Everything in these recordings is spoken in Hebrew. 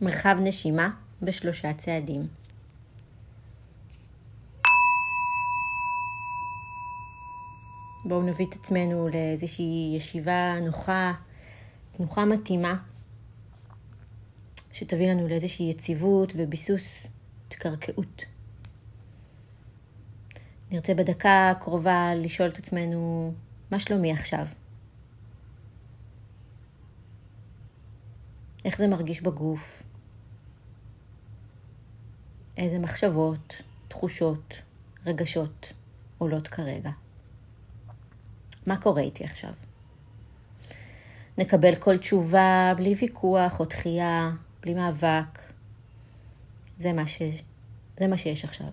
מרחב נשימה בשלושה צעדים. בואו נביא את עצמנו לאיזושהי ישיבה נוחה, תנוחה מתאימה, שתביא לנו לאיזושהי יציבות וביסוס, התקרקעות. נרצה בדקה הקרובה לשאול את עצמנו, מה שלומי עכשיו? איך זה מרגיש בגוף? איזה מחשבות, תחושות, רגשות עולות כרגע? מה קורה איתי עכשיו? נקבל כל תשובה בלי ויכוח או דחייה, בלי מאבק. זה מה, ש... זה מה שיש עכשיו.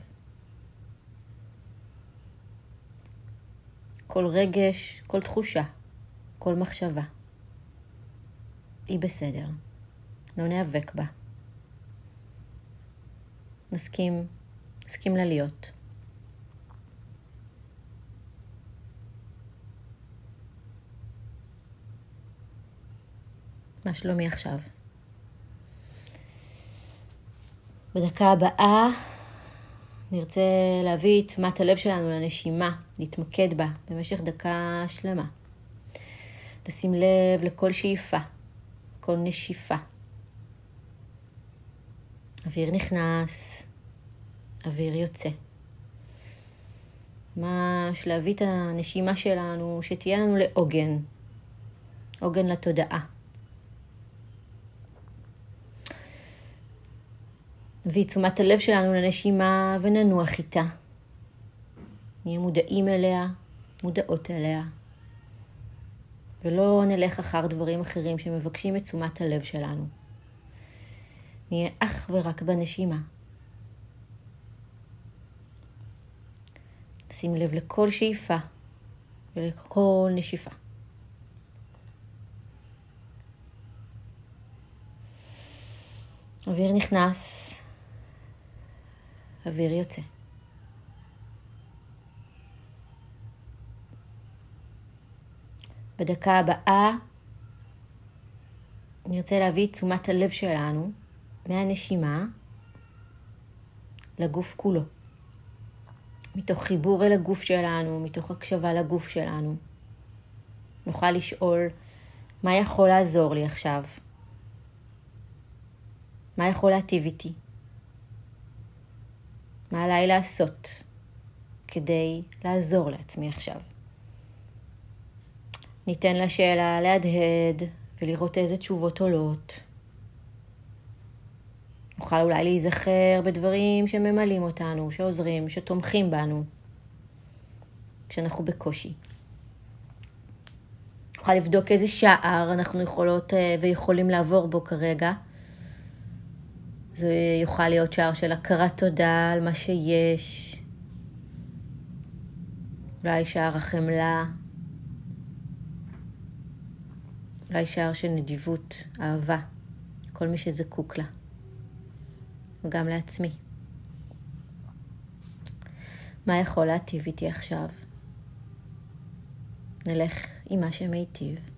כל רגש, כל תחושה, כל מחשבה. היא בסדר. לא ניאבק בה. נסכים, נסכים לה להיות. מה שלומי עכשיו? בדקה הבאה נרצה להביא את תשומת הלב שלנו לנשימה, להתמקד בה במשך דקה שלמה. לשים לב לכל שאיפה, כל נשיפה. אוויר נכנס, אוויר יוצא. ממש להביא את הנשימה שלנו, שתהיה לנו לעוגן, עוגן לתודעה. נביא תשומת הלב שלנו לנשימה וננוח איתה. נהיה מודעים אליה, מודעות אליה, ולא נלך אחר דברים אחרים שמבקשים את תשומת הלב שלנו. נהיה אך ורק בנשימה. שים לב לכל שאיפה ולכל נשיפה. אוויר נכנס, אוויר יוצא. בדקה הבאה נרצה להביא את תשומת הלב שלנו מהנשימה לגוף כולו. מתוך חיבור אל הגוף שלנו, מתוך הקשבה לגוף שלנו. נוכל לשאול מה יכול לעזור לי עכשיו? מה יכול להטיב איתי? מה עליי לעשות כדי לעזור לעצמי עכשיו? ניתן לשאלה להדהד ולראות איזה תשובות עולות. נוכל אולי להיזכר בדברים שממלאים אותנו, שעוזרים, שתומכים בנו, כשאנחנו בקושי. נוכל לבדוק איזה שער אנחנו יכולות אה, ויכולים לעבור בו כרגע. זה יוכל להיות שער של הכרת תודה על מה שיש. אולי שער החמלה. אולי שער של נדיבות, אהבה, כל מי שזקוק לה. וגם לעצמי. מה יכול להטיב איתי עכשיו? נלך עם מה שמיטיב.